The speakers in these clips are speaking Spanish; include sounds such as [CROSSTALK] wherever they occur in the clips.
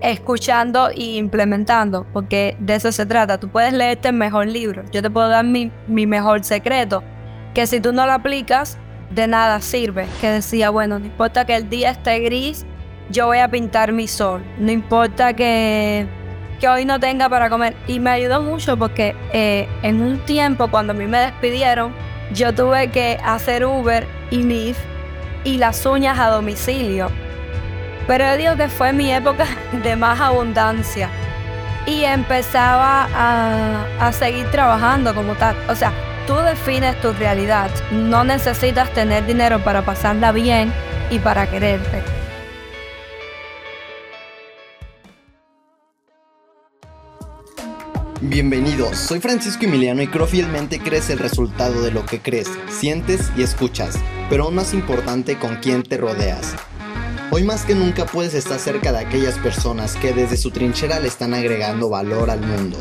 escuchando y implementando, porque de eso se trata. Tú puedes leerte el mejor libro, yo te puedo dar mi, mi mejor secreto, que si tú no lo aplicas, de nada sirve. Que decía, bueno, no importa que el día esté gris, yo voy a pintar mi sol. No importa que, que hoy no tenga para comer. Y me ayudó mucho porque eh, en un tiempo, cuando a mí me despidieron, yo tuve que hacer Uber y Lyft y las uñas a domicilio. Pero digo que fue mi época [LAUGHS] de más abundancia. Y empezaba a, a seguir trabajando como tal. O sea, tú defines tu realidad. No necesitas tener dinero para pasarla bien y para quererte. Bienvenidos, soy Francisco Emiliano y creo fielmente crees el resultado de lo que crees, sientes y escuchas, pero aún más importante con quién te rodeas. Hoy más que nunca puedes estar cerca de aquellas personas que desde su trinchera le están agregando valor al mundo.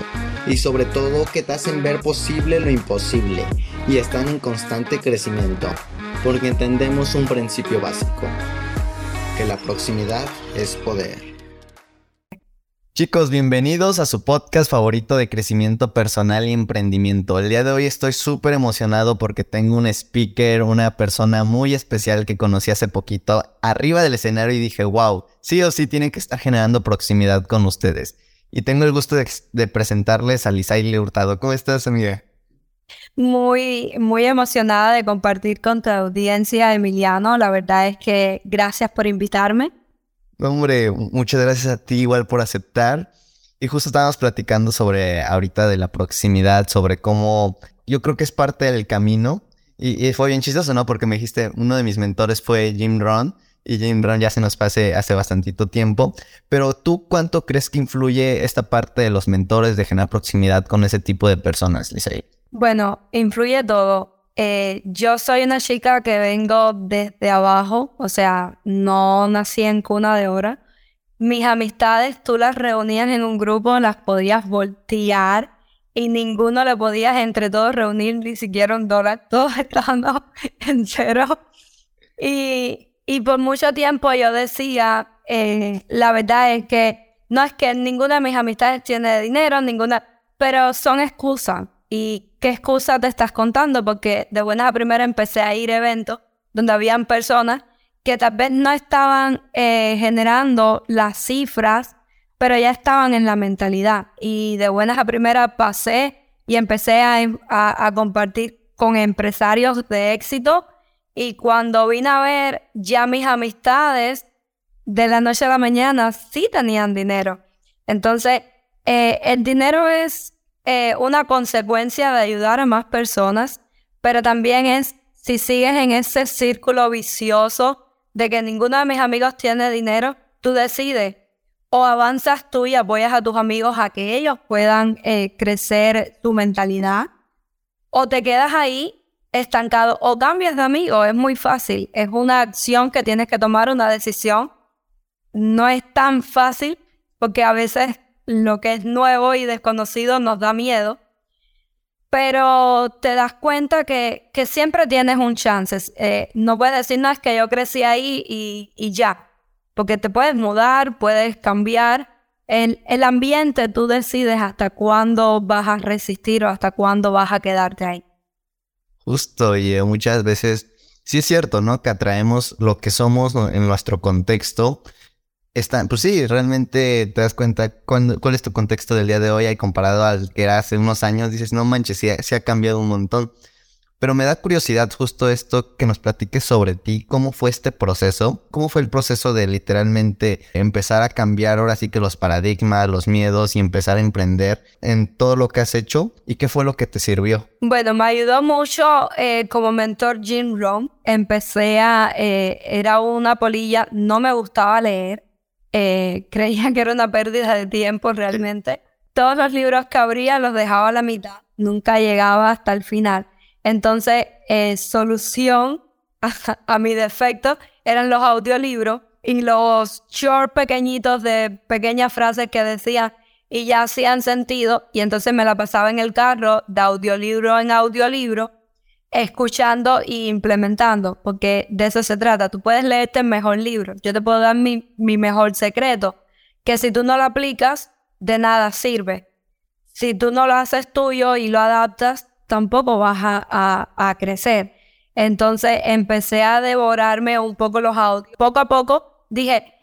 Y sobre todo que te hacen ver posible lo imposible. Y están en constante crecimiento, porque entendemos un principio básico, que la proximidad es poder. Chicos, bienvenidos a su podcast favorito de crecimiento personal y emprendimiento. El día de hoy estoy súper emocionado porque tengo un speaker, una persona muy especial que conocí hace poquito arriba del escenario y dije, wow, sí o sí tiene que estar generando proximidad con ustedes. Y tengo el gusto de, presentarles a Lisaile Hurtado. ¿Cómo estás, amiga? Muy, muy emocionada de compartir con tu audiencia, Emiliano. La verdad es que gracias por invitarme. Hombre, muchas gracias a ti igual por aceptar. Y justo estábamos platicando sobre ahorita de la proximidad, sobre cómo yo creo que es parte del camino. Y, fue bien chistoso, ¿no? Porque me dijiste, uno de mis mentores fue Jim Ron. Y Jim Ron ya se nos pase hace bastantito tiempo. Pero tú, ¿cuánto crees que influye esta parte de los mentores de generar proximidad con ese tipo de personas, Lisa? Bueno, influye todo. Eh, yo soy una chica que vengo desde abajo, o sea, no nací en cuna de oro. Mis amistades, tú las reunías en un grupo, las podías voltear y ninguno le podías entre todos reunir ni siquiera un dólar, [LAUGHS] todos estaban [LAUGHS] en cero. Y, y por mucho tiempo yo decía, eh, la verdad es que no es que ninguna de mis amistades tiene dinero, ninguna, pero son excusas. Y qué excusa te estás contando, porque de buenas a primeras empecé a ir a eventos donde habían personas que tal vez no estaban eh, generando las cifras, pero ya estaban en la mentalidad. Y de buenas a primeras pasé y empecé a, a compartir con empresarios de éxito. Y cuando vine a ver ya mis amistades, de la noche a la mañana sí tenían dinero. Entonces, eh, el dinero es eh, una consecuencia de ayudar a más personas, pero también es si sigues en ese círculo vicioso de que ninguno de mis amigos tiene dinero, tú decides o avanzas tú y apoyas a tus amigos a que ellos puedan eh, crecer tu mentalidad, o te quedas ahí estancado o cambias de amigo. Es muy fácil, es una acción que tienes que tomar, una decisión. No es tan fácil porque a veces lo que es nuevo y desconocido nos da miedo, pero te das cuenta que, que siempre tienes un chance. Eh, no puedes decir, no, es que yo crecí ahí y, y ya, porque te puedes mudar, puedes cambiar. El, el ambiente tú decides hasta cuándo vas a resistir o hasta cuándo vas a quedarte ahí. Justo, y muchas veces sí es cierto, ¿no? Que atraemos lo que somos en nuestro contexto pues sí, realmente te das cuenta cuál es tu contexto del día de hoy y comparado al que era hace unos años, dices, no manches, sí, ha cambiado un montón. Pero me da curiosidad justo esto que nos platiques sobre ti, cómo fue este proceso, cómo fue el proceso de literalmente empezar a cambiar ahora sí que los paradigmas, los miedos y empezar a emprender en todo lo que has hecho y qué fue lo que te sirvió. Bueno, me ayudó mucho eh, como mentor Jim Rohn. Empecé a, eh, era una polilla, no me gustaba leer, eh, [LAUGHS] creía que era una pérdida de tiempo realmente. Todos los libros que abría los dejaba a la mitad, nunca llegaba hasta el final. Entonces, eh, solución [LAUGHS] a, mi defecto eran los audiolibros y los short pequeñitos de pequeñas frases que decían y ya hacían sentido y entonces me la pasaba en el carro de audiolibro en audiolibro escuchando y implementando, porque de eso se trata. Tú puedes leerte el mejor libro, yo te puedo dar mi, mi mejor secreto, que si tú no lo aplicas, de nada sirve. Si tú no lo haces tuyo y lo adaptas, tampoco vas a, a crecer. Entonces empecé a devorarme un poco los audios. Poco a poco dije,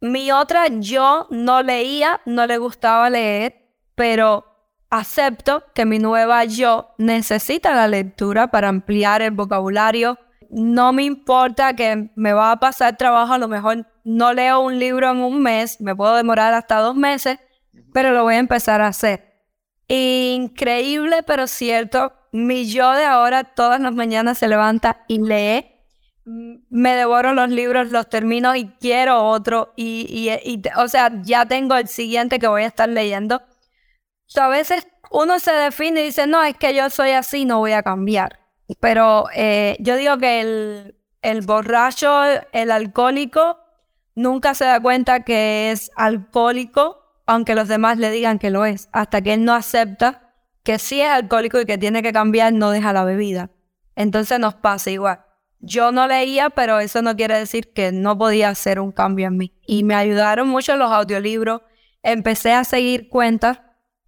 mi otra yo no leía, no le gustaba leer, pero acepto que mi nueva yo necesita la lectura para ampliar el vocabulario. No me importa que me va a pasar trabajo, a lo mejor no leo un libro en un mes, me puedo demorar hasta dos meses, pero lo voy a empezar a hacer. Increíble, pero cierto, mi yo de ahora todas las mañanas se levanta y lee. Me devoro los libros, los termino y quiero otro. Y, y, o sea, ya tengo el siguiente que voy a estar leyendo a veces uno se define y dice, no, es que yo soy así, no voy a cambiar. Pero eh, yo digo que el, el borracho, el alcohólico, nunca se da cuenta que es alcohólico, aunque los demás le digan que lo es. Hasta que él no acepta que sí es alcohólico y que tiene que cambiar, no deja la bebida. Entonces nos pasa igual. Yo no leía, pero eso no quiere decir que no podía hacer un cambio en mí. Y me ayudaron mucho los audiolibros. Empecé a seguir cuentas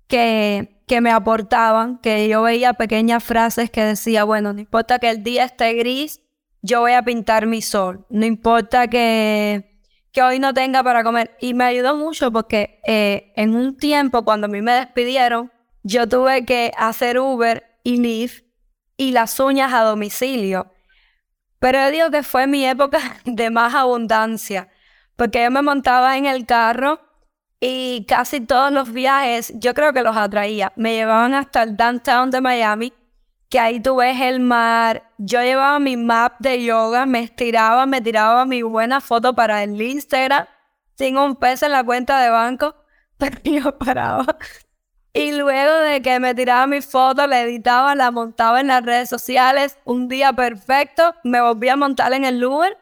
que, que me aportaban, que yo veía pequeñas frases que decía, bueno, no importa que el día esté gris, yo voy a pintar mi sol, no importa que, que hoy no tenga para comer. Y me ayudó mucho porque eh, en un tiempo, cuando a mí me despidieron, yo tuve que hacer Uber y Lyft y las uñas a domicilio. Pero digo que fue mi época [LAUGHS] de más abundancia, porque yo me montaba en el carro y casi todos los viajes yo creo que los atraía. Me llevaban hasta el downtown de Miami, que ahí tú ves el mar. Yo llevaba mi map de yoga, me estiraba, me tiraba mi buena foto para el Instagram, sin un peso en la cuenta de banco, [LAUGHS] pero yo paraba. Y luego de que me tiraba mi foto, la editaba, la montaba en las redes sociales, un día perfecto, me volví a montar en el Uber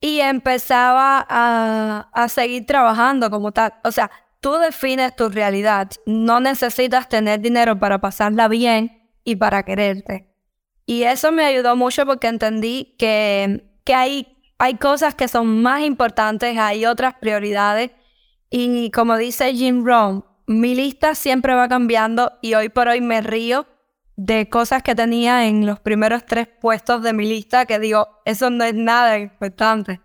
y empezaba a, seguir trabajando como tal. O sea, tú defines tu realidad. No necesitas tener dinero para pasarla bien y para quererte. Y eso me ayudó mucho porque entendí que, que hay, hay cosas que son más importantes, hay otras prioridades. Y como dice Jim Rohn, mi lista siempre va cambiando y hoy por hoy me río de cosas que tenía en los primeros tres puestos de mi lista que digo, eso no es nada importante.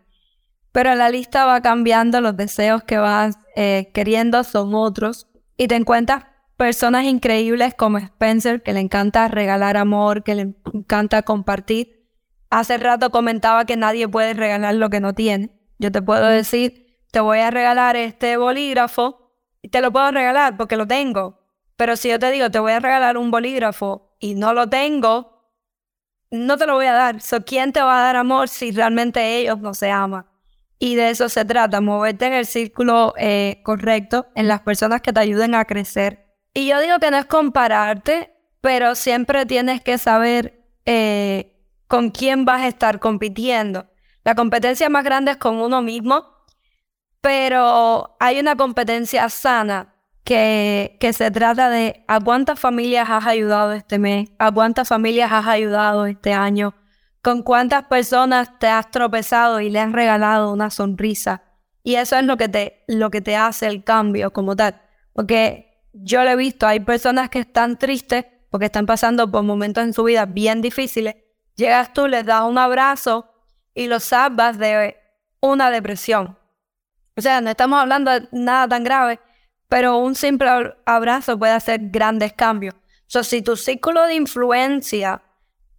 Pero la lista va cambiando, los deseos que vas eh, queriendo son otros y te encuentras personas increíbles como Spencer, que le encanta regalar amor, que le encanta compartir. Hace rato comentaba que nadie puede regalar lo que no tiene. Yo te puedo decir, te voy a regalar este bolígrafo y te lo puedo regalar porque lo tengo. Pero si yo te digo, te voy a regalar un bolígrafo y no lo tengo, no te lo voy a dar. So, ¿Quién te va a dar amor si realmente ellos no se aman? Y de eso se trata, moverte en el círculo eh, correcto, en las personas que te ayuden a crecer. Y yo digo que no es compararte, pero siempre tienes que saber eh, con quién vas a estar compitiendo. La competencia más grande es con uno mismo, pero hay una competencia sana que, que se trata de a cuántas familias has ayudado este mes, a cuántas familias has ayudado este año, con cuántas personas te has tropezado y le has regalado una sonrisa. Y eso es lo que te, lo que te hace el cambio como tal. Porque yo lo he visto, hay personas que están tristes porque están pasando por momentos en su vida bien difíciles. Llegas tú, les das un abrazo y los salvas de una depresión. O sea, no estamos hablando de nada tan grave, pero un simple abrazo puede hacer grandes cambios. So, si tu círculo de influencia,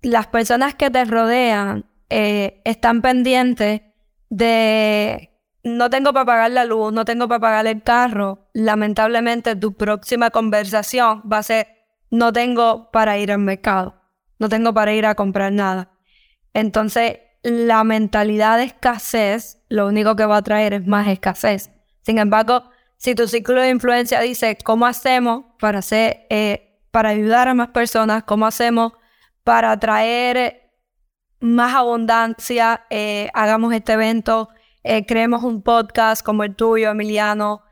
las personas que te rodean, eh, están pendientes de no tengo para pagar la luz, no tengo para pagar el carro, lamentablemente tu próxima conversación va a ser no tengo para ir al mercado, no tengo para ir a comprar nada. Entonces, la mentalidad de escasez lo único que va a traer es más escasez. Sin embargo, si tu ciclo de influencia dice cómo hacemos para hacer, eh, para ayudar a más personas, cómo hacemos para atraer más abundancia, eh, hagamos este evento, eh, creemos un podcast como el tuyo, Emiliano,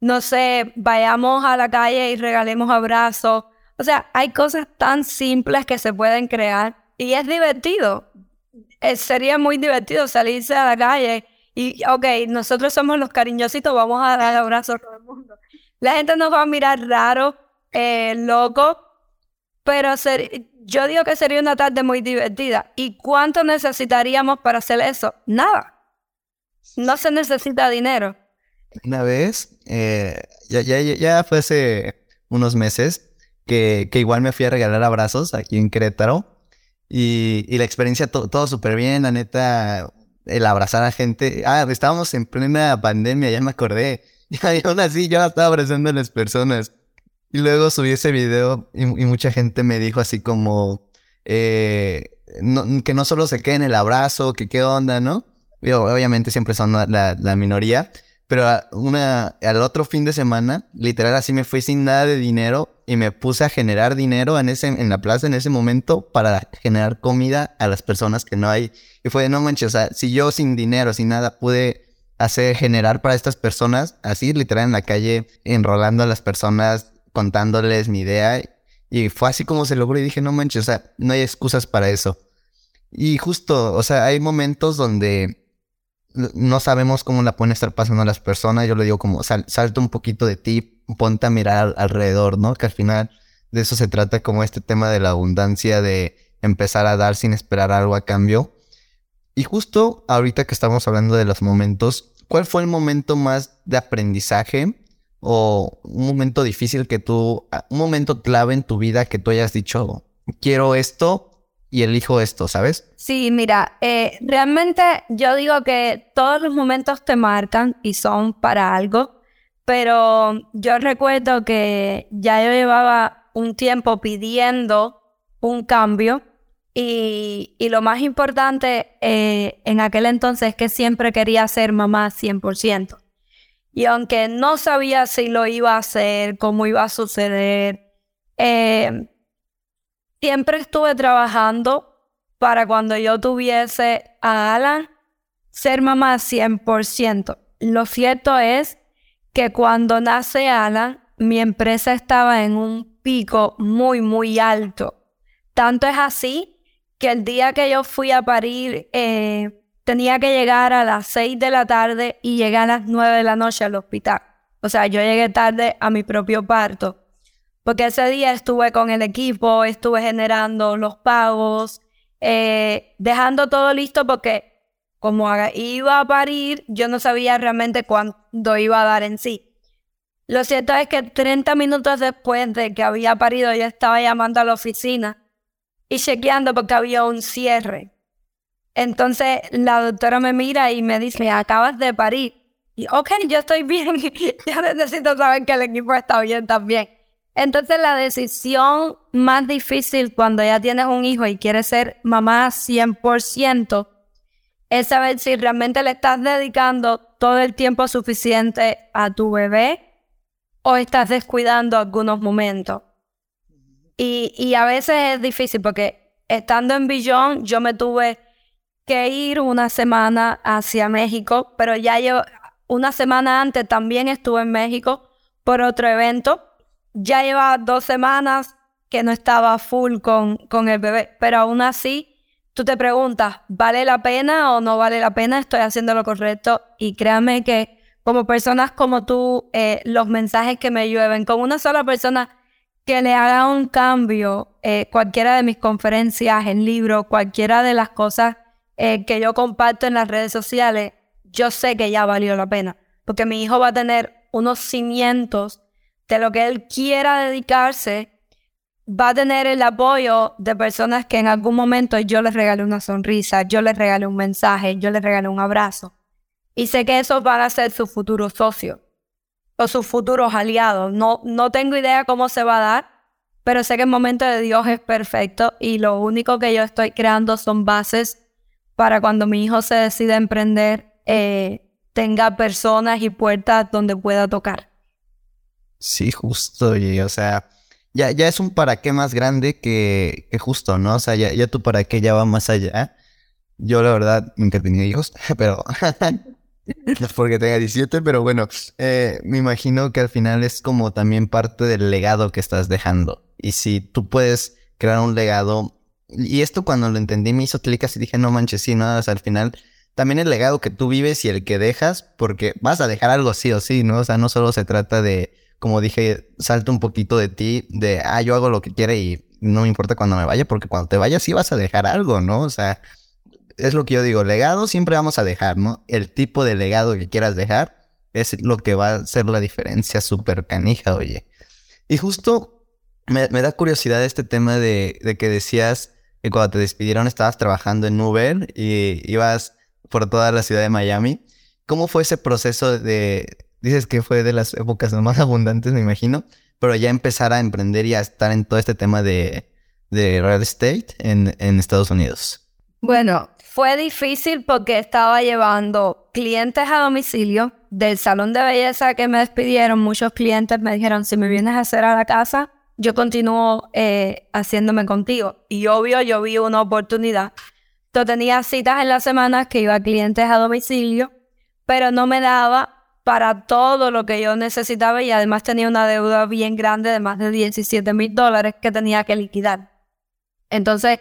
no sé, vayamos a la calle y regalemos abrazos. O sea, hay cosas tan simples que se pueden crear y es divertido. sería muy divertido salirse a la calle y, ok, nosotros somos los cariñositos, vamos a dar abrazos a todo el mundo. La gente nos va a mirar raro, eh, loco, pero yo digo que sería una tarde muy divertida. ¿Y cuánto necesitaríamos para hacer eso? Nada. No se necesita dinero. Una vez, eh, ya, ya, ya fue hace unos meses, que, que, igual me fui a regalar abrazos aquí en Querétaro. Y, y la experiencia todo súper bien, la neta, el abrazar a gente. Ah, estábamos en plena pandemia, ya me acordé. [LAUGHS] Y aún así yo estaba abrazando a las personas. Y luego subí ese video y, mucha gente me dijo así como eh, que no solo se quede en el abrazo, que qué onda, ¿no? obviamente siempre son la, la minoría, pero una, al otro fin de semana, literal así me fui sin nada de dinero y me puse a generar dinero en, ese, en la plaza en ese momento para generar comida a las personas que no hay. Y fue, no manches, o sea, si yo sin dinero, sin nada, pude hacer, generar para estas personas, así literal en la calle, enrolando a las personas, contándoles mi idea. Y fue así como se logró y dije, no manches, o sea, no hay excusas para eso. Y justo, o sea, hay momentos donde no sabemos cómo la pueden estar pasando las personas. Yo le digo como, sal, salta un poquito de ti, ponte a mirar alrededor, ¿no? Que al final de eso se trata como este tema de la abundancia, de empezar a dar sin esperar algo a cambio. Y justo ahorita que estamos hablando de los momentos, ¿cuál fue el momento más de aprendizaje o un momento difícil que tú, un momento clave en tu vida que tú hayas dicho, quiero esto, y elijo esto, ¿sabes? Sí, mira, eh, realmente yo digo que todos los momentos te marcan y son para algo, pero yo recuerdo que ya yo llevaba un tiempo pidiendo un cambio y, lo más importante eh, en aquel entonces es que siempre quería ser mamá 100%. Y aunque no sabía si lo iba a hacer, cómo iba a suceder, eh, siempre estuve trabajando para cuando yo tuviese a Alan ser mamá 100%. Lo cierto es que cuando nace Alan, mi empresa estaba en un pico muy, muy alto. Tanto es así que el día que yo fui a parir, eh, tenía que llegar a las 6 de la tarde y llegué a las 9 de la noche al hospital. O sea, yo llegué tarde a mi propio parto porque ese día estuve con el equipo, estuve generando los pagos, eh, dejando todo listo porque como iba a parir, yo no sabía realmente cuándo iba a dar en sí. Lo cierto es que 30 minutos después de que había parido, yo estaba llamando a la oficina y chequeando porque había un cierre. Entonces la doctora me mira y me dice, acabas de parir. Y, ok, yo estoy bien, [LAUGHS] yo necesito saber que el equipo está bien también. Entonces la decisión más difícil cuando ya tienes un hijo y quieres ser mamá 100% es saber si realmente le estás dedicando todo el tiempo suficiente a tu bebé o estás descuidando algunos momentos. Y, y a veces es difícil porque estando en Billón yo me tuve que ir una semana hacia México, pero ya yo una semana antes también estuve en México por otro evento ya lleva dos semanas que no estaba full con, con el bebé, pero aún así tú te preguntas, ¿vale la pena o no vale la pena? Estoy haciendo lo correcto y créanme que como personas como tú, eh, los mensajes que me llueven, con una sola persona que le haga un cambio, eh, cualquiera de mis conferencias, en libros, cualquiera de las cosas eh, que yo comparto en las redes sociales, yo sé que ya valió la pena, porque mi hijo va a tener unos cimientos de lo que él quiera dedicarse, va a tener el apoyo de personas que en algún momento yo les regalé una sonrisa, yo les regalé un mensaje, yo les regalé un abrazo. Y sé que esos van a ser sus futuros socios o sus futuros aliados. No, no tengo idea cómo se va a dar, pero sé que el momento de Dios es perfecto y lo único que yo estoy creando son bases para cuando mi hijo se decida emprender, eh, tenga personas y puertas donde pueda tocar. Sí, justo, y o sea, ya, ya es un para qué más grande que, que justo, ¿no? O sea, ya, ya tu para qué ya va más allá. Yo, la verdad, nunca he hijos, [LAUGHS] pero. [LAUGHS] es porque tenga 17, pero bueno, eh, me imagino que al final es como también parte del legado que estás dejando. Y si tú puedes crear un legado. Y esto cuando lo entendí me hizo clic así dije, no manches, sí, ¿no? O sea, al final también el legado que tú vives y el que dejas, porque vas a dejar algo sí o sí, ¿no? O sea, no solo se trata de, como dije, salta un poquito de ti, de, ah, yo hago lo que quiere y no me importa cuando me vaya, porque cuando te vayas sí vas a dejar algo, ¿no? O sea, es lo que yo digo, legado siempre vamos a dejar, ¿no? El tipo de legado que quieras dejar es lo que va a hacer la diferencia súper canija, oye. Y justo me, da curiosidad este tema de, de que decías que cuando te despidieron estabas trabajando en Uber y ibas por toda la ciudad de Miami. ¿Cómo fue ese proceso de, dices que fue de las épocas más [LAUGHS] abundantes, me imagino, pero ya empezar a emprender y a estar en todo este tema de, real estate en, en Estados Unidos? Bueno, fue difícil porque estaba llevando clientes a domicilio del salón de belleza que me despidieron. Muchos clientes me dijeron, si me vienes a hacer a la casa, yo continúo eh, haciéndome contigo. Y obvio, yo vi una oportunidad yo tenía citas en las semanas que iba a clientes a domicilio, pero no me daba para todo lo que yo necesitaba y además tenía una deuda bien grande de más de 17 mil dólares que tenía que liquidar. Entonces,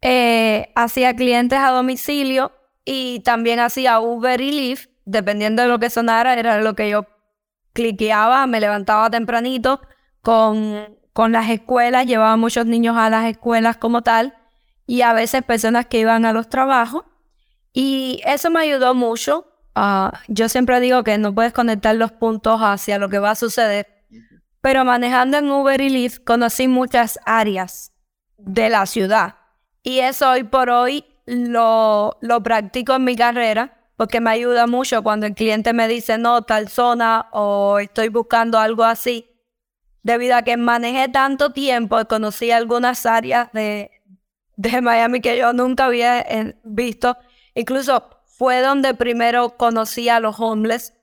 eh, hacía clientes a domicilio y también hacía Uber y Lyft, dependiendo de lo que sonara, era lo que yo cliqueaba, me levantaba tempranito con, con las escuelas, llevaba muchos niños a las escuelas como tal y a veces personas que iban a los trabajos. Y eso me ayudó mucho. Ah, yo siempre digo que no puedes conectar los puntos hacia lo que va a suceder. Pero manejando en Uber y Lyft conocí muchas áreas de la ciudad. Y eso hoy por hoy lo, lo practico en mi carrera porque me ayuda mucho cuando el cliente me dice no, tal zona o estoy buscando algo así. Debido a que manejé tanto tiempo, conocí algunas áreas de, de Miami que yo nunca había eh, visto. Incluso fue donde primero conocí a los homeless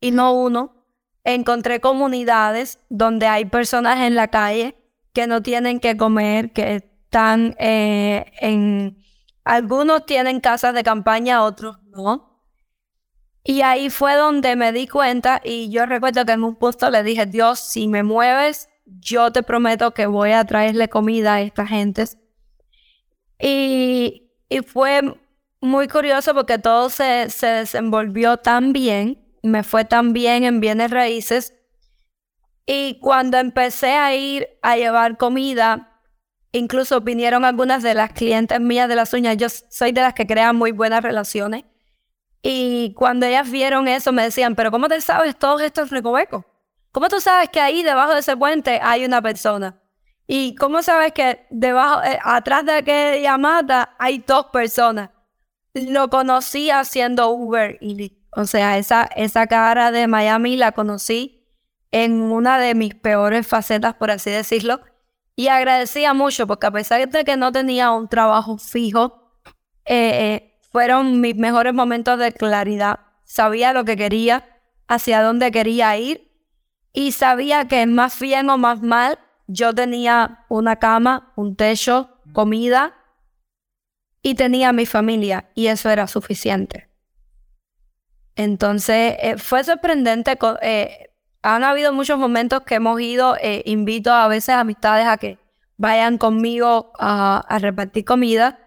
y no uno. Encontré comunidades donde hay personas en la calle que no tienen que comer, que están eh, en... Algunos tienen casas de campaña, otros no. Y ahí fue donde me di cuenta y yo recuerdo que en un punto le dije, Dios, si me mueves, yo te prometo que voy a traerle comida a esta gente y, fue muy curioso porque todo se, se desenvolvió tan bien, me fue tan bien en bienes raíces. Y cuando empecé a ir a llevar comida, incluso vinieron algunas de las clientes mías de las uñas. Yo soy de las que crean muy buenas relaciones. Y cuando ellas vieron eso, me decían, pero ¿cómo te sabes todos estos recovecos? ¿Cómo tú sabes que ahí debajo de ese puente hay una persona? ¿Y cómo sabes que debajo, eh, atrás de aquella mata hay dos personas? Lo conocí haciendo Uber y, o sea, esa, esa cara de Miami la conocí en una de mis peores facetas, por así decirlo. Y agradecía mucho porque a pesar de que no tenía un trabajo fijo, eh, eh, fueron mis mejores momentos de claridad. Sabía lo que quería, hacia dónde quería ir y sabía que más bien o más mal yo tenía una cama, un techo, comida y tenía mi familia y eso era suficiente. Entonces eh, fue sorprendente. Eh, han habido muchos momentos que hemos ido, eh, invito a veces a amistades a que vayan conmigo a, repartir comida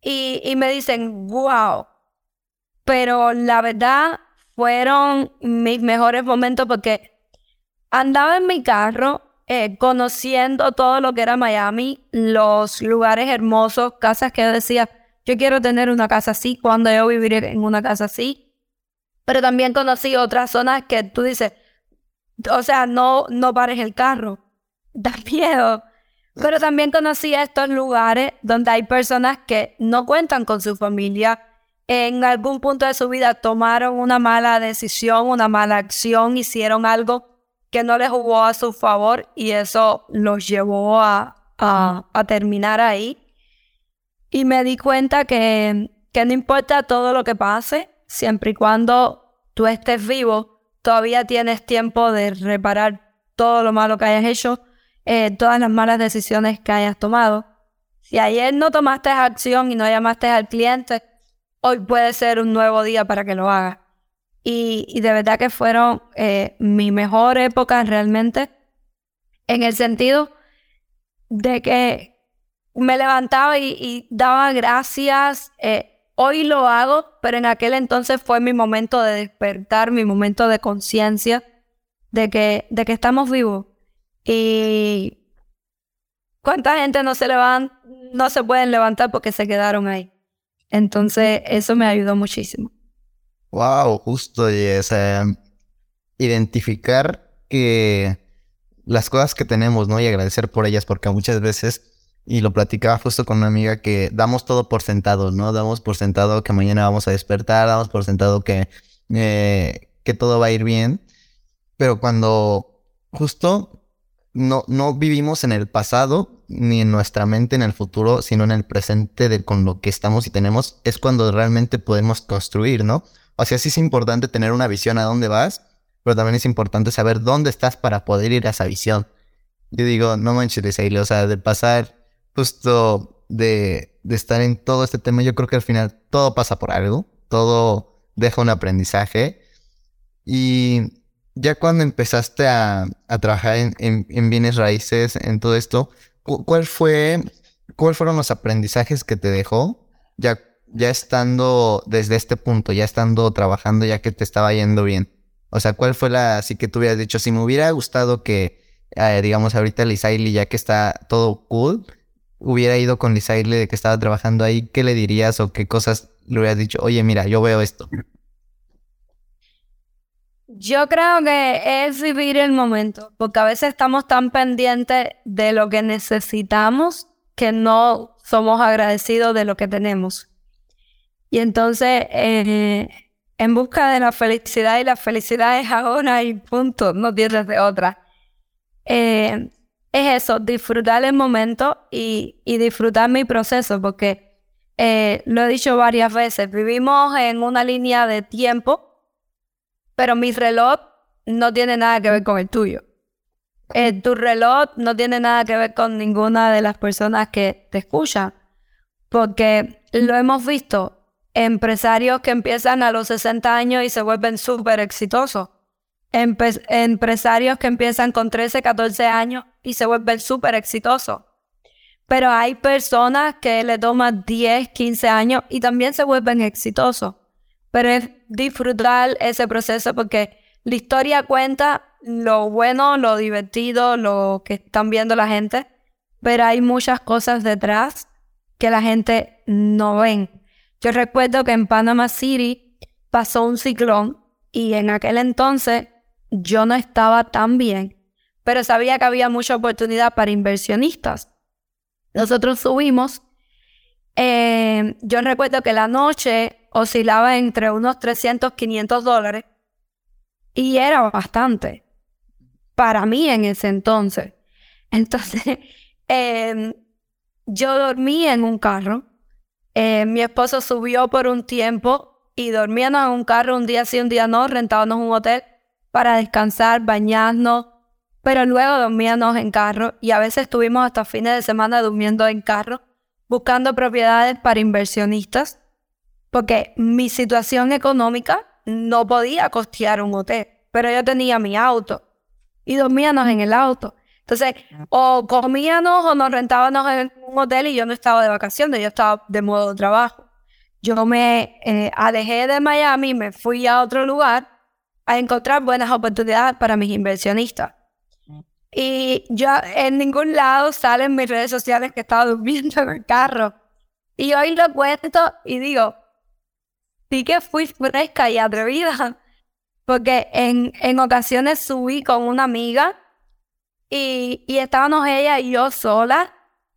y, y me dicen, wow, pero la verdad fueron mis mejores momentos porque andaba en mi carro eh, conociendo todo lo que era Miami, los lugares hermosos, casas que decía, yo quiero tener una casa así, cuando yo viviré en una casa así. Pero también conocí otras zonas que tú dices, o sea, no, no pares el carro, [LAUGHS] da miedo. Pero también conocí estos lugares donde hay personas que no cuentan con su familia, en algún punto de su vida tomaron una mala decisión, una mala acción, hicieron algo que no les jugó a su favor y eso los llevó a, a, terminar ahí. Y me di cuenta que, que no importa todo lo que pase, siempre y cuando tú estés vivo, todavía tienes tiempo de reparar todo lo malo que hayas hecho, eh, todas las malas decisiones que hayas tomado. Si ayer no tomaste acción y no llamaste al cliente, hoy puede ser un nuevo día para que lo hagas. Y, de verdad que fueron eh, mi mejor época realmente, en el sentido de que me levantaba y, daba gracias. Eh, hoy lo hago, pero en aquel entonces fue mi momento de despertar, mi momento de conciencia de que, de que estamos vivos. Y cuánta gente no se levanta, no se pueden levantar porque se quedaron ahí. Entonces, eso me ayudó muchísimo. Wow, justo, y identificar que las cosas que tenemos, ¿no? Y agradecer por ellas, porque muchas veces, y lo platicaba justo con una amiga, que damos todo por sentado, ¿no? Damos por sentado que mañana vamos a despertar, damos por sentado que, eh, que todo va a ir bien, pero cuando justo no, no vivimos en el pasado, ni en nuestra mente en el futuro, sino en el presente de con lo que estamos y tenemos, es cuando realmente podemos construir, ¿no? O sea, sí es importante tener una visión a dónde vas, pero también es importante saber dónde estás para poder ir a esa visión. Yo digo, no manches, Aile, o sea, de pasar justo de, de estar en todo este tema, yo creo que al final todo pasa por algo, todo deja un aprendizaje. Y ya cuando empezaste a, a trabajar en, en, bienes raíces, en todo esto, ¿cuál fue, cuáles fueron los aprendizajes que te dejó ya ya estando desde este punto, ya estando trabajando, ya que te estaba yendo bien? O sea, ¿cuál fue la, así que tú hubieras dicho, si me hubiera gustado que, eh, digamos, ahorita Lisaili, ya que está todo cool, hubiera ido con Lisaili de que estaba trabajando ahí, ¿qué le dirías o qué cosas le hubieras dicho? Oye, mira, yo veo esto. Yo creo que es vivir el momento, porque a veces estamos tan pendientes de lo que necesitamos que no somos agradecidos de lo que tenemos. Y entonces, eh, en busca de la felicidad, y la felicidad es ahora y punto, no tienes de otra. Eh, es eso, disfrutar el momento y, disfrutar mi proceso, porque eh, lo he dicho varias veces, vivimos en una línea de tiempo, pero mi reloj no tiene nada que ver con el tuyo. tu reloj no tiene nada que ver con ninguna de las personas que te escuchan, porque lo hemos visto empresarios que empiezan a los 60 años y se vuelven súper exitosos. empresarios que empiezan con 13, 14 años y se vuelven súper exitosos. Pero hay personas que le toman 10, 15 años y también se vuelven exitosos. Pero es disfrutar ese proceso porque la historia cuenta lo bueno, lo divertido, lo que están viendo la gente, pero hay muchas cosas detrás que la gente no ven. Yo recuerdo que en Panama City pasó un ciclón y en aquel entonces yo no estaba tan bien, pero sabía que había mucha oportunidad para inversionistas. Nosotros subimos. Eh, yo recuerdo que la noche oscilaba entre unos 300, 500 dólares y era bastante para mí en ese entonces. [LAUGHS] Entonces, eh, yo dormí en un carro eh, mi esposo subió por un tiempo y dormíamos en un carro un día sí, un día no, rentábamos un hotel para descansar, bañarnos, pero luego dormíamos en carro y a veces estuvimos hasta fines de semana durmiendo en carro, buscando propiedades para inversionistas, porque mi situación económica no podía costear un hotel, pero yo tenía mi auto y dormíamos en el auto. Entonces, o comíamos o nos rentábamos en un hotel y yo no estaba de vacaciones, yo estaba de modo de trabajo. Yo me eh, alejé de Miami, me fui a otro lugar a encontrar buenas oportunidades para mis inversionistas. Y yo en ningún lado salen mis redes sociales que estaba durmiendo en el carro. Y hoy lo cuento y digo, sí que fui fresca y atrevida, porque en, en ocasiones subí con una amiga y, estábamos ella y yo solas.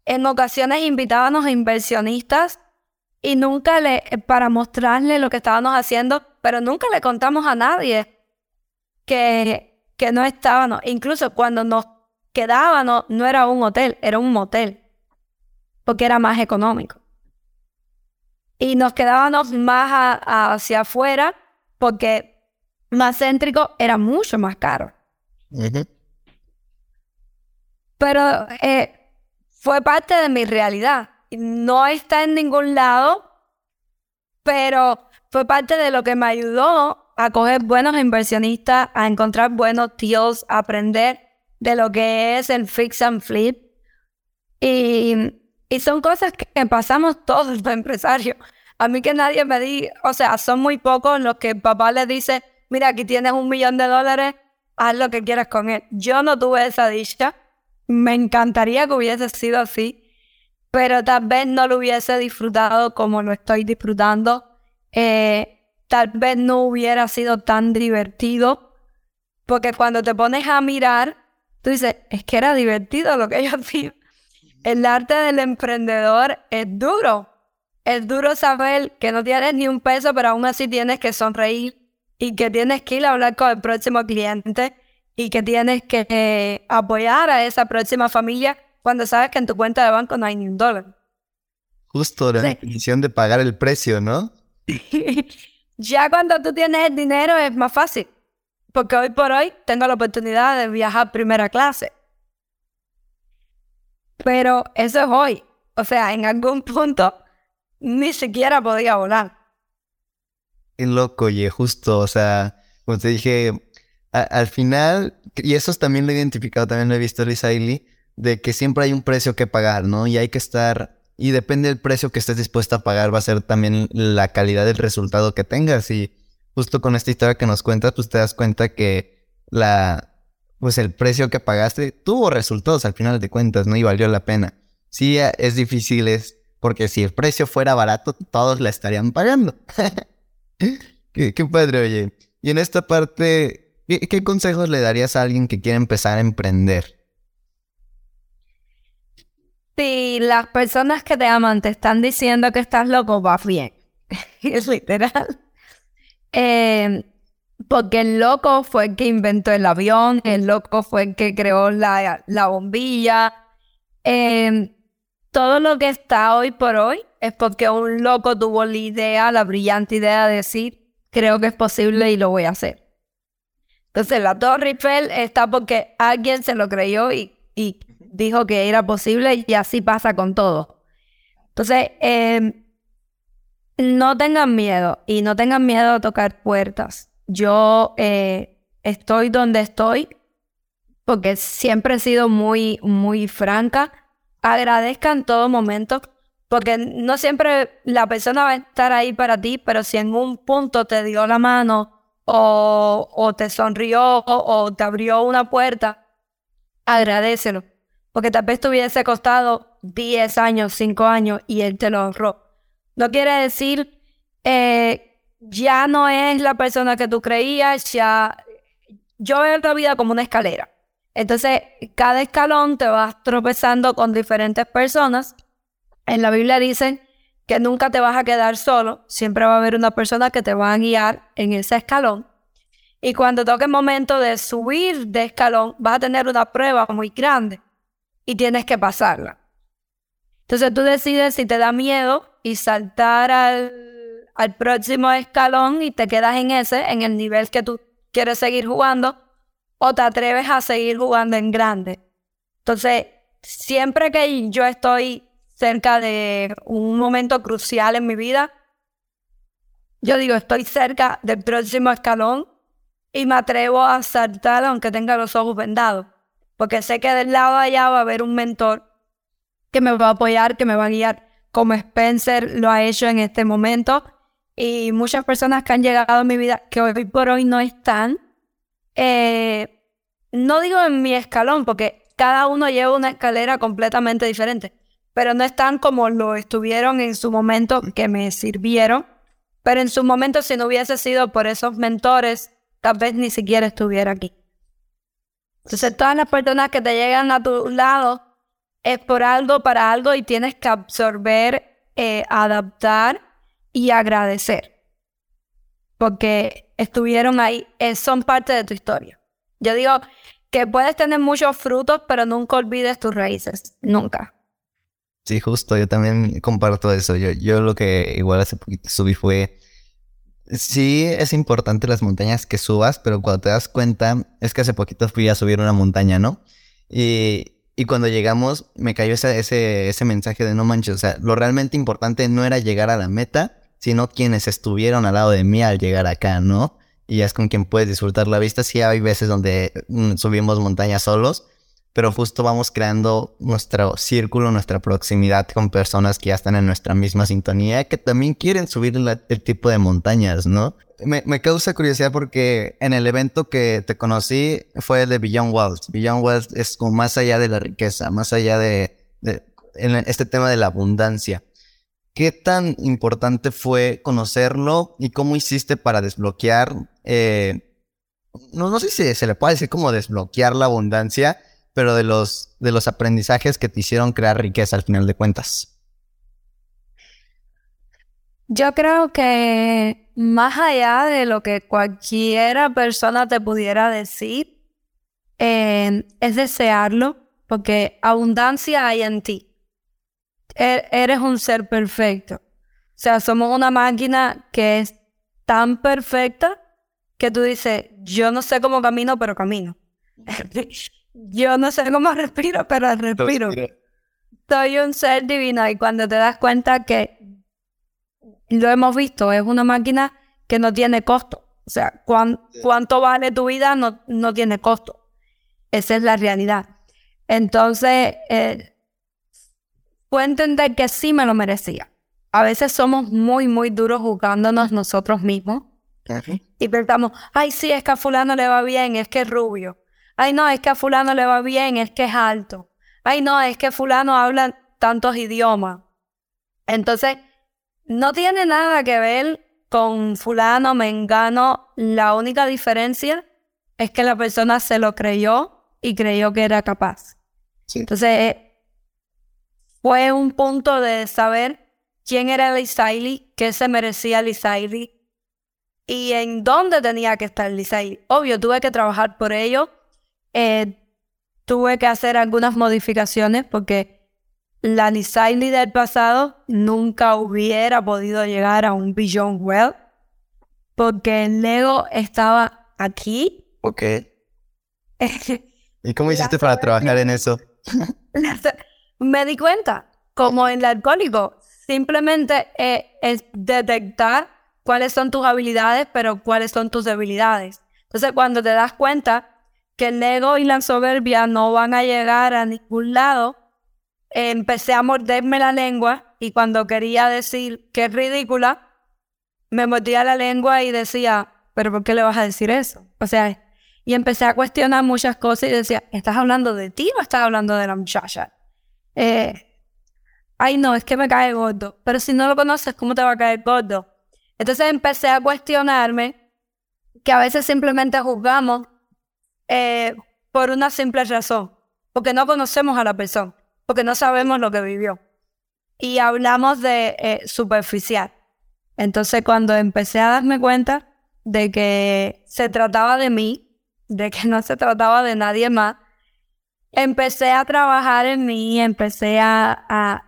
En ocasiones invitábamos a inversionistas y nunca le, para mostrarle lo que estábamos haciendo, pero nunca le contamos a nadie que, que no estábamos. Incluso cuando nos quedábamos, no era un hotel, era un motel, porque era más económico. Y nos quedábamos más hacia afuera, porque más céntrico era mucho más caro. Pero eh, fue parte de mi realidad. No está en ningún lado, pero fue parte de lo que me ayudó a coger buenos inversionistas, a encontrar buenos deals, a aprender de lo que es el fix and flip. Y, y son cosas que pasamos todos los empresarios. A mí que nadie me diga, o sea, son muy pocos los que papá le dice, mira, aquí tienes un millón de dólares, haz lo que quieras con él. Yo no tuve esa dicha. Me encantaría que hubiese sido así, pero tal vez no lo hubiese disfrutado como lo estoy disfrutando. Eh, tal vez no hubiera sido tan divertido, porque cuando te pones a mirar, tú dices, es que era divertido lo que yo [LAUGHS] hacía. El arte del emprendedor es duro. Es duro saber que no tienes ni un peso, pero aún así tienes que sonreír y que tienes que ir a hablar con el próximo cliente y que tienes que eh, apoyar a esa próxima familia cuando sabes que en tu cuenta de banco no hay ni un dólar. Justo la definición de pagar el precio, ¿no? [LAUGHS] ya cuando tú tienes el dinero es más fácil, porque hoy por hoy tengo la oportunidad de viajar primera clase. Pero eso es hoy. O sea, en algún punto ni siquiera podía volar. Qué loco, oye, justo, o sea, como te dije, al final, y eso también lo he identificado, también lo he visto, Lisa de que siempre hay un precio que pagar, ¿no? Y hay que estar, y depende del precio que estés dispuesta a pagar, va a ser también la calidad del resultado que tengas. Y justo con esta historia que nos cuentas, pues te das cuenta que la, pues el precio que pagaste tuvo resultados al final de cuentas, ¿no? Y valió la pena. Sí, es difícil, es porque si el precio fuera barato, todos la estarían pagando. [LAUGHS] qué, padre, oye. Y en esta parte, ¿qué, consejos le darías a alguien que quiere empezar a emprender? Si las personas que te aman te están diciendo que estás loco, va bien. es [LAUGHS] literal. Eh, porque el loco fue el que inventó el avión, el loco fue el que creó la, la bombilla. Eh, todo lo que está hoy por hoy es porque un loco tuvo la idea, la brillante idea de decir, creo que es posible y lo voy a hacer. Entonces la Torre Eiffel está porque alguien se lo creyó y, dijo que era posible y así pasa con todo. Entonces, em, no tengan miedo y no tengan miedo a tocar puertas. Yo eh, estoy donde estoy porque siempre he sido muy, muy franca agradezca en todo momento, porque no siempre la persona va a estar ahí para ti, pero si en un punto te dio la mano o, te sonrió o, te abrió una puerta, agradecelo, porque tal vez te hubiese costado 10 años, 5 años y él te lo ahorró. No quiere decir, eh, ya no es la persona que tú creías, ya... Yo veo la vida como una escalera. Entonces, cada escalón te vas tropezando con diferentes personas. En la Biblia dicen que nunca te vas a quedar solo, siempre va a haber una persona que te va a guiar en ese escalón. Y cuando toque el momento de subir de escalón, vas a tener una prueba muy grande y tienes que pasarla. Entonces tú decides si te da miedo y saltar al, al próximo escalón y te quedas en ese, en el nivel que tú quieres seguir jugando, o te atreves a seguir jugando en grande. Entonces, siempre que yo estoy cerca de un momento crucial en mi vida, yo digo, estoy cerca del próximo escalón y me atrevo a saltar aunque tenga los ojos vendados, porque sé que del lado de allá va a haber un mentor que me va a apoyar, que me va a guiar, como Spencer lo ha hecho en este momento. Y muchas personas que han llegado a mi vida que hoy por hoy no están, eh, no digo en mi escalón, porque cada uno lleva una escalera completamente diferente, pero no están como lo estuvieron en su momento que me sirvieron, pero en su momento si no hubiese sido por esos mentores, tal vez ni siquiera estuviera aquí. Entonces todas las personas que te llegan a tu lado es por algo, para algo y tienes que absorber, eh, adaptar y agradecer. Porque estuvieron ahí, eh, son parte de tu historia. Yo digo que puedes tener muchos frutos, pero nunca olvides tus raíces, nunca. Sí, justo, yo también comparto eso. Yo, yo lo que igual hace poquito subí fue, sí es importante las montañas que subas, pero cuando te das cuenta, es que hace poquito fui a subir una montaña, ¿no? Y, y cuando llegamos, me cayó ese, ese, ese mensaje de no manches, o sea, lo realmente importante no era llegar a la meta, sino quienes estuvieron al lado de mí al llegar acá, ¿no? Y es con quien puedes disfrutar la vista. Sí hay veces donde mm, subimos montañas solos, pero justo vamos creando nuestro círculo, nuestra proximidad con personas que ya están en nuestra misma sintonía, que también quieren subir el tipo de montañas, ¿no? Me, causa curiosidad porque en el evento que te conocí fue el de Beyond Wealth. Beyond Wealth es como más allá de la riqueza, más allá de, este tema de la abundancia. ¿Qué tan importante fue conocerlo y cómo hiciste para desbloquear, eh, no, no sé si se le puede decir como desbloquear la abundancia, pero de los, de los aprendizajes que te hicieron crear riqueza al final de cuentas? Yo creo que más allá de lo que cualquiera persona te pudiera decir, eh, es desearlo, porque abundancia hay en ti. E, eres un ser perfecto. O sea, somos una máquina que es tan perfecta que tú dices, yo no sé cómo camino, pero camino. [LAUGHS] yo no sé cómo [LAUGHS] respiro, pero respiro. Soy un ser divino y cuando te das cuenta que lo hemos visto, es una máquina que no tiene costo. O sea, cuánto vale tu vida no, no tiene costo. Esa es la realidad. Entonces, eh, entender que sí me lo merecía. A veces somos muy, muy duros juzgándonos nosotros mismos. Y pensamos, ay, sí, es que a fulano le va bien, es que es rubio. Ay, no, es que a fulano le va bien, es que es alto. Ay, no, es que fulano habla tantos idiomas. Entonces, no tiene nada que ver con fulano, mengano. La única diferencia es que la persona se lo creyó y creyó que era capaz. Entonces, eh, fue un punto de saber quién era Lisaili, qué se merecía Lisaili y en dónde tenía que estar Lisaili. Obvio, tuve que trabajar por ello eh, tuve que hacer algunas modificaciones porque la Nisaili del pasado nunca hubiera podido llegar a un Beyond Well porque el Lego estaba aquí. Ok. [LAUGHS] ¿Y cómo hiciste para trabajar en eso? [LAUGHS] Me di cuenta, como en el alcohólico, simplemente eh, es detectar cuáles son tus habilidades, pero cuáles son tus debilidades. Entonces, cuando te das cuenta que el ego y la soberbia no van a llegar a ningún lado, empecé a morderme la lengua y cuando quería decir que es ridícula, me mordía la lengua y decía, pero ¿por qué le vas a decir eso? O sea, y empecé a cuestionar muchas cosas y decía, ¿estás hablando de ti o estás hablando de la muchacha? Eh, ay, no, es que me cae gordo. Pero si no lo conoces, ¿cómo te va a caer gordo? Entonces empecé a cuestionarme que a veces simplemente juzgamos eh, por una simple razón, porque no conocemos a la persona, porque no sabemos lo que vivió. Y hablamos de eh, superficial. Entonces cuando empecé a darme cuenta de que se trataba de mí, de que no se trataba de nadie más, empecé a trabajar en mí, empecé a, a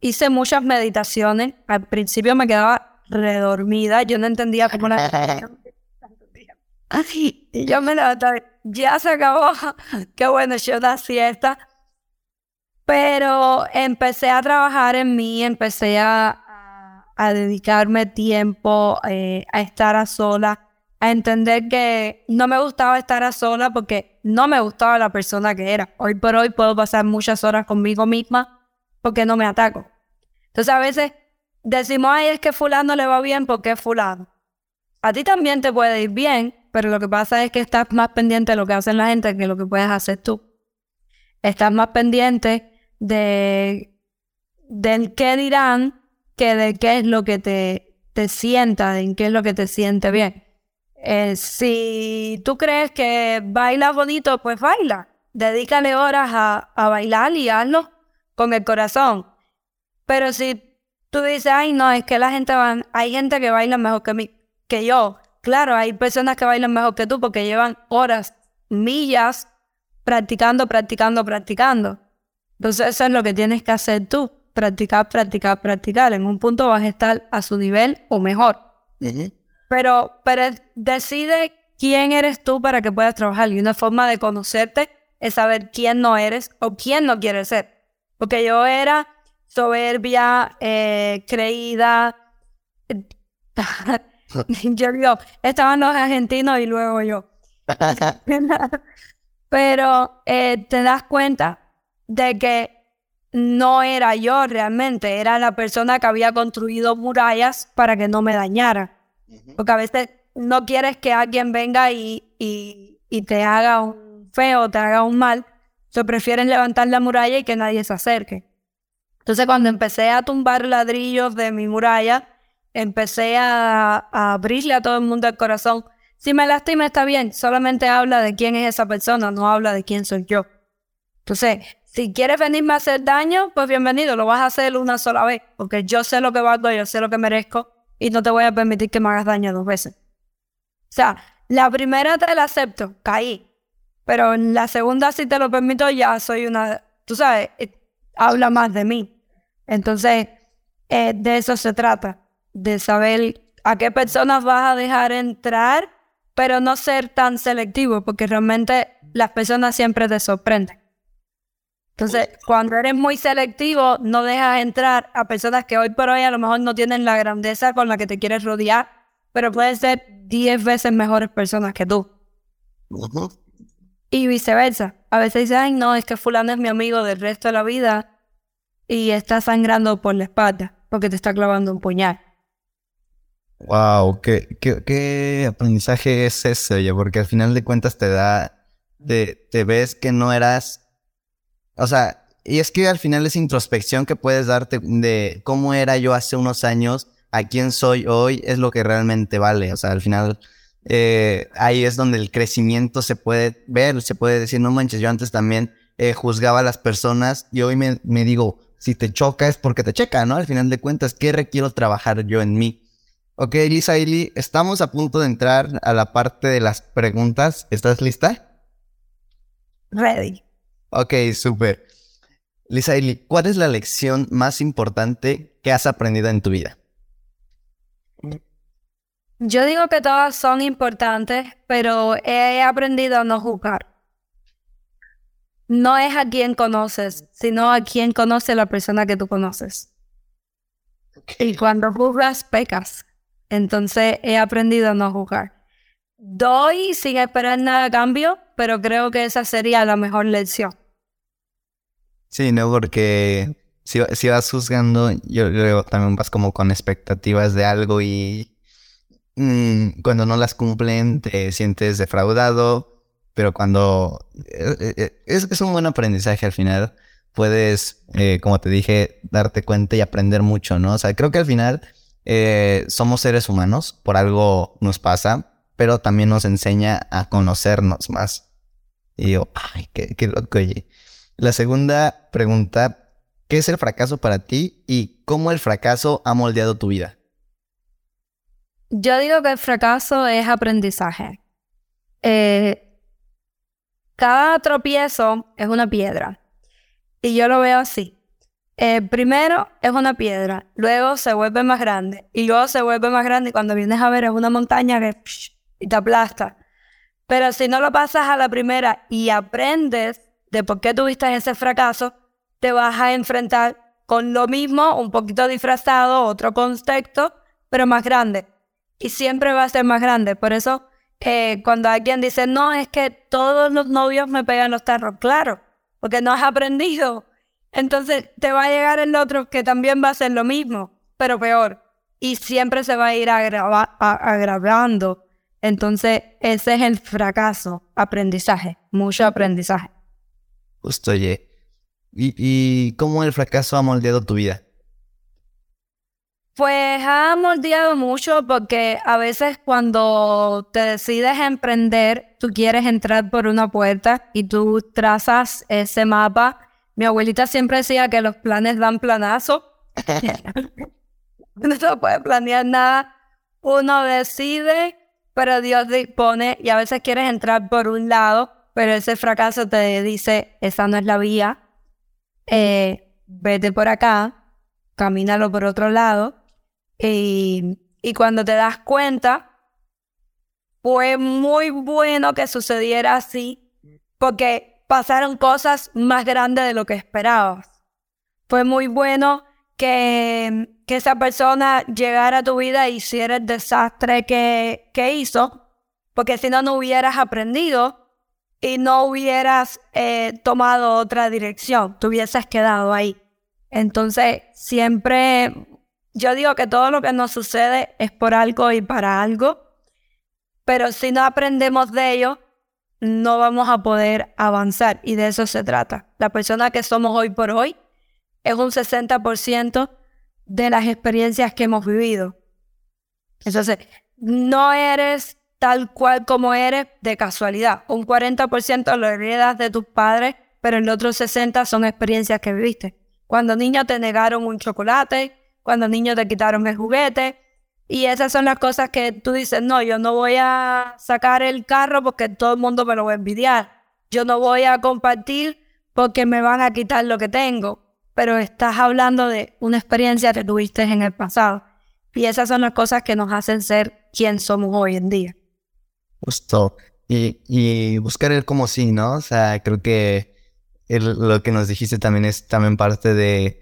hice muchas meditaciones. Al principio me quedaba redormida, yo no entendía cómo la [LAUGHS] y yo me levantaba, ya se acabó, [LAUGHS] qué bueno, yo da siesta. Pero empecé a trabajar en mí, empecé a, a, dedicarme tiempo eh, a estar a sola, a entender que no me gustaba estar a sola porque no me gustaba la persona que era. Hoy por hoy puedo pasar muchas horas conmigo misma porque no me ataco. Entonces a veces decimos, ay, es que fulano le va bien porque es fulano. A ti también te puede ir bien, pero lo que pasa es que estás más pendiente de lo que hacen la gente que lo que puedes hacer tú. Estás más pendiente de del qué dirán que de qué es lo que te, te sienta, de qué es lo que te siente bien. Eh, si tú crees que bailas bonito, pues baila. Dedícale horas a, a bailar y hazlo con el corazón. Pero si tú dices, ay, no, es que la gente va, hay gente que baila mejor que, mí, que yo, Claro, hay personas que bailan mejor que tú porque llevan horas, millas, practicando, practicando, practicando. Entonces eso es lo que tienes que hacer tú, practicar, practicar, practicar. En un punto vas a estar a su nivel o mejor. pero, pero decide quién eres tú para que puedas trabajar. Y una forma de conocerte es saber quién no eres o quién no quieres ser. Porque yo era soberbia, eh, creída, [LAUGHS] yo digo, estaban los argentinos y luego yo. [LAUGHS] pero eh, te das cuenta de que no era yo realmente, era la persona que había construido murallas para que no me dañara. Porque a veces no quieres que alguien venga y, y, te haga un feo, te haga un mal, se prefieren levantar la muralla y que nadie se acerque. Entonces cuando empecé a tumbar ladrillos de mi muralla, empecé a, abrirle a todo el mundo el corazón. Si me lastima está bien, solamente habla de quién es esa persona, no habla de quién soy yo. Entonces, si quieres venirme a hacer daño, pues bienvenido, lo vas a hacer una sola vez, porque yo sé lo que valgo, yo sé lo que merezco y no te voy a permitir que me hagas daño dos veces. O sea, la primera te la acepto, caí, pero en la segunda si te lo permito ya soy una, tú sabes, eh, habla más de mí. Entonces, eh, de eso se trata, de saber a qué personas vas a dejar entrar, pero no ser tan selectivo, porque realmente las personas siempre te sorprenden. Entonces, cuando eres muy selectivo, no dejas entrar a personas que hoy por hoy a lo mejor no tienen la grandeza con la que te quieres rodear, pero pueden ser 10 veces mejores personas que tú. Y viceversa. A veces dicen, ay, no, es que fulano es mi amigo del resto de la vida y está sangrando por la espalda porque te está clavando un puñal. Wow, qué, qué, aprendizaje es ese, oye, porque al final de cuentas te da, te, te ves que no eras o sea, y es que al final esa introspección que puedes darte de cómo era yo hace unos años, a quién soy hoy, es lo que realmente vale. O sea, al final eh, ahí es donde el crecimiento se puede ver, se puede decir, no manches, yo antes también eh, juzgaba a las personas y hoy me, me, digo, si te choca es porque te checa, ¿no? Al final de cuentas, ¿qué requiero trabajar yo en mí? Ok, Lisa Ili, estamos a punto de entrar a la parte de las preguntas. ¿Estás lista? Ready. Ok, súper. Lisa ¿cuál es la lección más importante que has aprendido en tu vida? Yo digo que todas son importantes, pero he aprendido a no juzgar. No es a quien conoces, sino a quien conoce la persona que tú conoces. Y cuando juzgas, pecas. Entonces he aprendido a no juzgar. Doy sin esperar nada a cambio, pero creo que esa sería la mejor lección. Sí, no, porque si, si vas juzgando, yo creo también vas como con expectativas de algo y mm, cuando no las cumplen te sientes defraudado, pero cuando eh, eh, eh, es, un buen aprendizaje al final, puedes, como te dije, darte cuenta y aprender mucho, ¿no? O sea, creo que al final somos seres humanos, por algo nos pasa, pero también nos enseña a conocernos más. Y yo, ay, qué, qué loco, oye. La segunda pregunta, ¿qué es el fracaso para ti y cómo el fracaso ha moldeado tu vida? Yo digo que el fracaso es aprendizaje. Eh, cada tropiezo es una piedra. Y yo lo veo así. Eh, primero es una piedra, luego se vuelve más grande y luego se vuelve más grande y cuando vienes a ver es una montaña que y te aplasta. Pero si no lo pasas a la primera y aprendes de por qué tuviste ese fracaso, te vas a enfrentar con lo mismo, un poquito disfrazado, otro contexto, pero más grande. Y siempre va a ser más grande. Por eso, eh, cuando alguien dice, no, es que todos los novios me pegan los tarros, claro, porque no has aprendido. Entonces te va a llegar el otro que también va a ser lo mismo, pero peor. Y siempre se va a ir agravando. Entonces, ese es el fracaso, aprendizaje, mucho aprendizaje. Justo, oye. ¿Y, cómo el fracaso ha moldeado tu vida? Pues ha moldeado mucho porque a veces cuando te decides emprender, tú quieres entrar por una puerta y tú trazas ese mapa. Mi abuelita siempre decía que los planes dan planazo. [LAUGHS] no se puede planear nada. Uno decide, pero Dios dispone y a veces quieres entrar por un lado pero ese fracaso te dice, esa no es la vía, eh, vete por acá, camínalo por otro lado, y, y cuando te das cuenta, fue muy bueno que sucediera así, porque pasaron cosas más grandes de lo que esperabas. Fue muy bueno que, que esa persona llegara a tu vida y hiciera el desastre que, que hizo, porque si no, no hubieras aprendido y no hubieras eh, tomado otra dirección, te hubieses quedado ahí. Entonces, siempre yo digo que todo lo que nos sucede es por algo y para algo, pero si no aprendemos de ello, no vamos a poder avanzar y de eso se trata. La persona que somos hoy por hoy es un 60% de las experiencias que hemos vivido. Entonces, no eres tal cual como eres de casualidad. Un 40% lo heredas de tus padres, pero el otro 60% son experiencias que viviste. Cuando niño te negaron un chocolate, cuando niño te quitaron el juguete, y esas son las cosas que tú dices, no, yo no voy a sacar el carro porque todo el mundo me lo va a envidiar. Yo no voy a compartir porque me van a quitar lo que tengo. Pero estás hablando de una experiencia que tuviste en el pasado. Y esas son las cosas que nos hacen ser quien somos hoy en día. Justo. Y, buscar el como sí, ¿no? O sea, creo que lo que nos dijiste también es también parte de,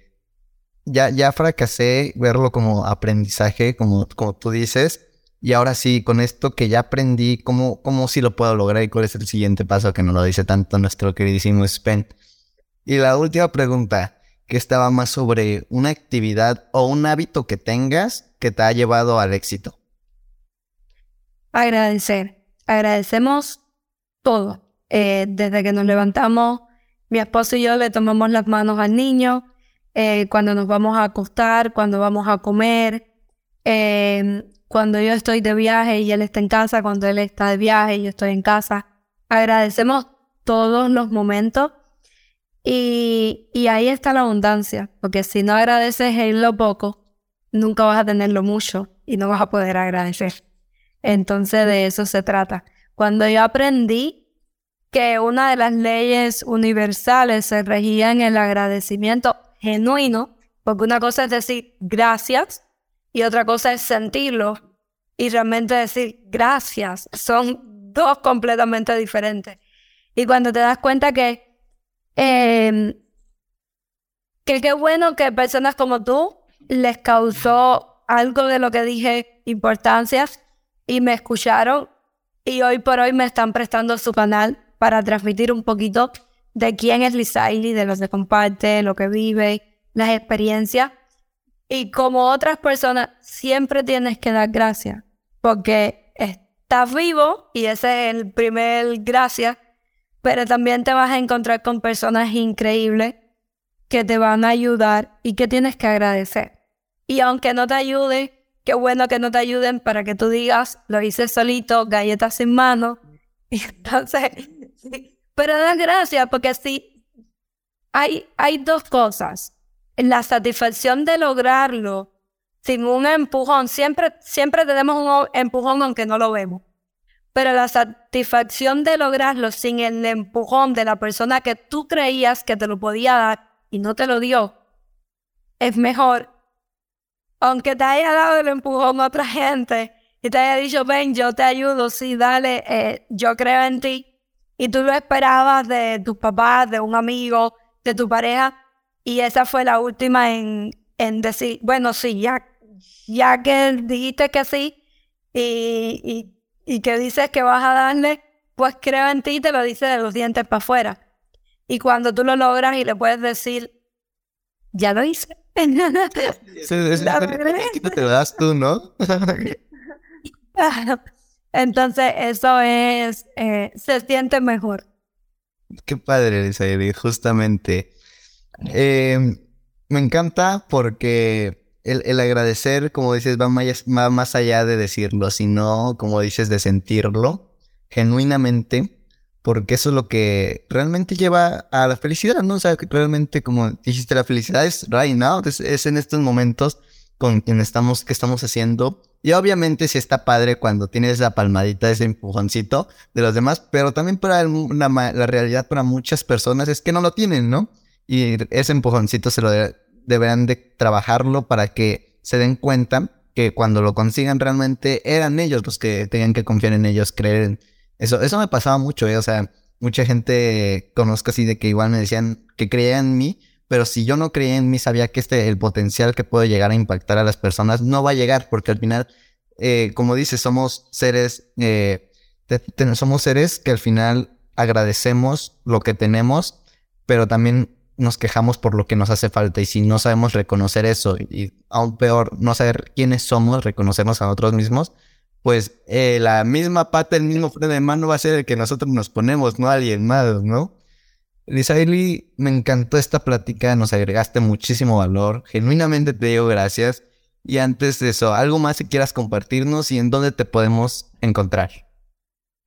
ya, ya fracasé, verlo como aprendizaje, como, como tú dices, y ahora sí, con esto que ya aprendí, ¿cómo, ¿cómo sí lo puedo lograr y cuál es el siguiente paso que nos lo dice tanto nuestro queridísimo Spen? Y la última pregunta, que estaba más sobre una actividad o un hábito que tengas que te ha llevado al éxito. Agradecer agradecemos todo. Eh, desde que nos levantamos, mi esposo y yo le tomamos las manos al niño, eh, cuando nos vamos a acostar, cuando vamos a comer, em, cuando yo estoy de viaje y él está en casa, cuando él está de viaje y yo estoy en casa. Agradecemos todos los momentos y, y ahí está la abundancia, porque si no agradeces en lo poco, nunca vas a tenerlo mucho y no vas a poder agradecer. Entonces de eso se trata. Cuando yo aprendí que una de las leyes universales se regía en el agradecimiento genuino, porque una cosa es decir gracias y otra cosa es sentirlo y realmente decir gracias. Son dos completamente diferentes. Y cuando te das cuenta que, em, que qué bueno que personas como tú les causó algo de lo que dije importancias y me escucharon y hoy por hoy me están prestando su canal para transmitir un poquito de quién es Lisaili, de lo que comparte, lo que vive, las experiencias. Y como otras personas, siempre tienes que dar gracias, porque estás vivo y ese es el primer gracias, pero también te vas a encontrar con personas increíbles que te van a ayudar y que tienes que agradecer. Y aunque no te ayude, qué bueno que no te ayuden para que tú digas, lo hice solito, galletas sin mano. [LAUGHS] Y entonces, pero da gracias porque sí, hay, hay dos cosas. La satisfacción de lograrlo sin un empujón, siempre, siempre tenemos un empujón aunque no lo vemos. Pero la satisfacción de lograrlo sin el empujón de la persona que tú creías que te lo podía dar y no te lo dio, es mejor aunque te haya dado el empujón a otra gente y te haya dicho, ven, yo te ayudo, sí, dale, eh, yo creo en ti, y tú lo esperabas de tus papás, de un amigo, de tu pareja, y esa fue la última en, en decir, bueno, sí, ya, ya que dijiste que sí y, y, y que dices que vas a darle, pues creo en ti y te lo dice de los dientes para afuera. Y cuando tú lo logras y le puedes decir, ya lo hice, te lo das tú, ¿no? [LAUGHS] [LAUGHS] [LAUGHS] Entonces, eso es, eh, se siente mejor. Qué padre, Elizabeth, justamente. Em, me encanta porque el, el, agradecer, como dices, va más, más allá de decirlo, sino, como dices, de sentirlo genuinamente porque eso es lo que realmente lleva a la felicidad, ¿no? O sea, realmente, como dijiste, la felicidad es right now, es, en estos momentos con quien estamos, que estamos haciendo. Y obviamente si está padre cuando tienes esa palmadita, ese empujoncito de los demás, pero también para la realidad para muchas personas es que no lo tienen, ¿no? Y ese empujoncito se lo deberán de trabajarlo para que se den cuenta que cuando lo consigan realmente eran ellos los que tenían que confiar en ellos, creer en, eso, eso me pasaba mucho, ¿eh? O sea, mucha gente conozco así de que igual me decían que creían en mí, pero si yo no creía en mí, sabía que este, el potencial que puede llegar a impactar a las personas no va a llegar, porque al final, eh, como dices, somos seres, eh, somos seres que al final agradecemos lo que tenemos, pero también nos quejamos por lo que nos hace falta y si no sabemos reconocer eso y aún peor no saber quiénes somos, reconocernos a nosotros mismos, pues eh, la misma pata, el mismo freno de mano va a ser el que nosotros nos ponemos, no alguien más, ¿no? Lisaili, me encantó esta plática, nos agregaste muchísimo valor, genuinamente te digo gracias. Y antes de eso, ¿algo más que quieras compartirnos y en dónde te podemos encontrar?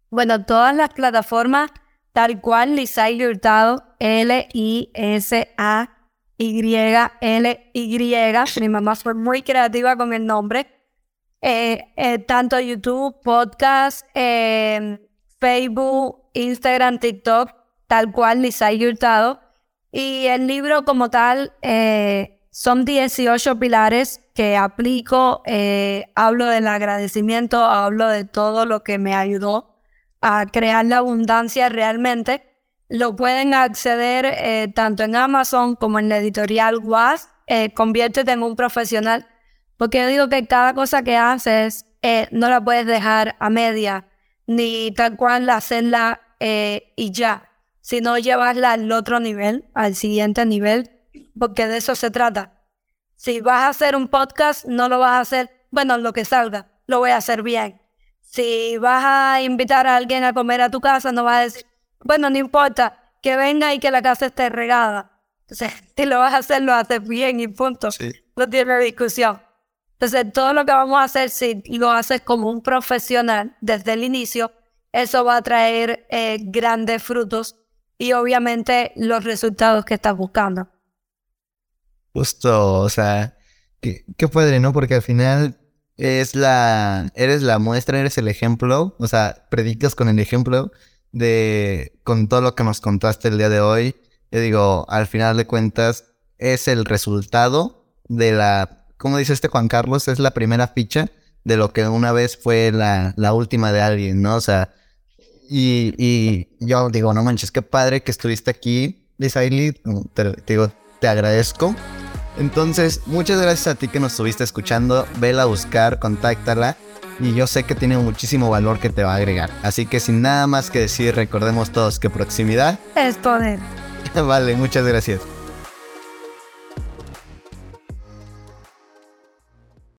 Bueno, todas las plataformas, tal cual Lisaili Hurtado, L-I-S-A-Y-L-Y. Mi mamá fue muy creativa con el nombre. Eh, eh, tanto YouTube, podcast, eh, Facebook, Instagram, TikTok, tal cual Lisay Hurtado. Y el libro como tal son 18 pilares que aplico. hablo del agradecimiento, hablo de todo lo que me ayudó a crear la abundancia realmente. Lo pueden acceder tanto en Amazon como en la editorial WAS. conviértete en un profesional porque yo digo que cada cosa que haces eh, no la puedes dejar a media, ni tal cual hacerla eh, y ya, sino llevarla al otro nivel, al siguiente nivel, porque de eso se trata. Si vas a hacer un podcast, no lo vas a hacer, bueno, lo que salga, lo voy a hacer bien. Si vas a invitar a alguien a comer a tu casa, no vas a decir, bueno, no importa, que venga y que la casa esté regada. Entonces, [LAUGHS] si lo vas a hacer, lo haces bien y punto. No tiene discusión. Entonces, todo lo que vamos a hacer, si lo haces como un profesional desde el inicio, eso va a traer eh, grandes frutos y obviamente los resultados que estás buscando. Justo, o sea, qué, qué padre, ¿no? Porque al final es la, eres la muestra, eres el ejemplo, o sea, predicas con el ejemplo de, con todo lo que nos contaste el día de hoy. Yo digo, al final de cuentas, es el resultado de la como dice este Juan Carlos, es la primera ficha de lo que una vez fue la, la última de alguien, ¿no? O sea, y, y, yo digo, no manches, qué padre que estuviste aquí, Lisaili, te, te, digo, te agradezco. Entonces, muchas gracias a ti que nos estuviste escuchando, vela a buscar, contáctala y yo sé que tiene muchísimo valor que te va a agregar. Así que sin nada más que decir, recordemos todos que proximidad es poder. [LAUGHS] vale, muchas gracias.